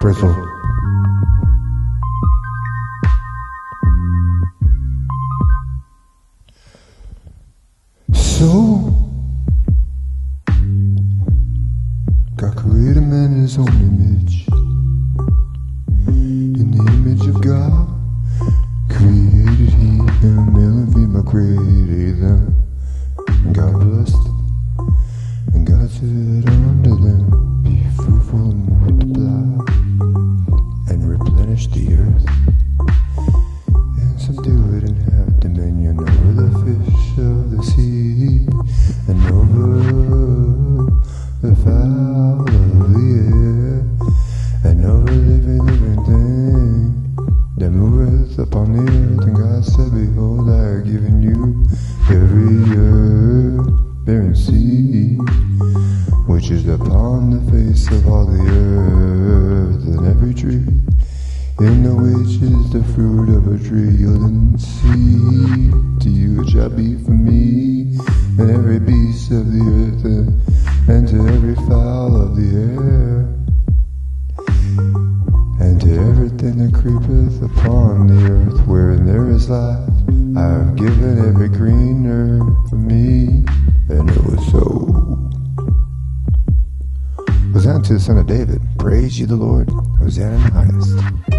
Bristle. So, God created man in his own image. In the image of God, created he them, male and female created them. Said unto them, Be fruitful and multiply, and replenish the earth, and subdue it and have dominion over the fish of the sea, and over the fowl of the air, and over every living thing that moveth upon the earth. And God said, Behold, I have given you which is upon the face of all the earth, and every tree in the which is the fruit of a tree yielding seed. To you it shall be for me, and every beast of the earth, uh, and to every fowl of the air, and to everything that creepeth upon the earth, wherein there is life. I have given every green to the Son of David. Praise you, the Lord. Hosanna in the highest.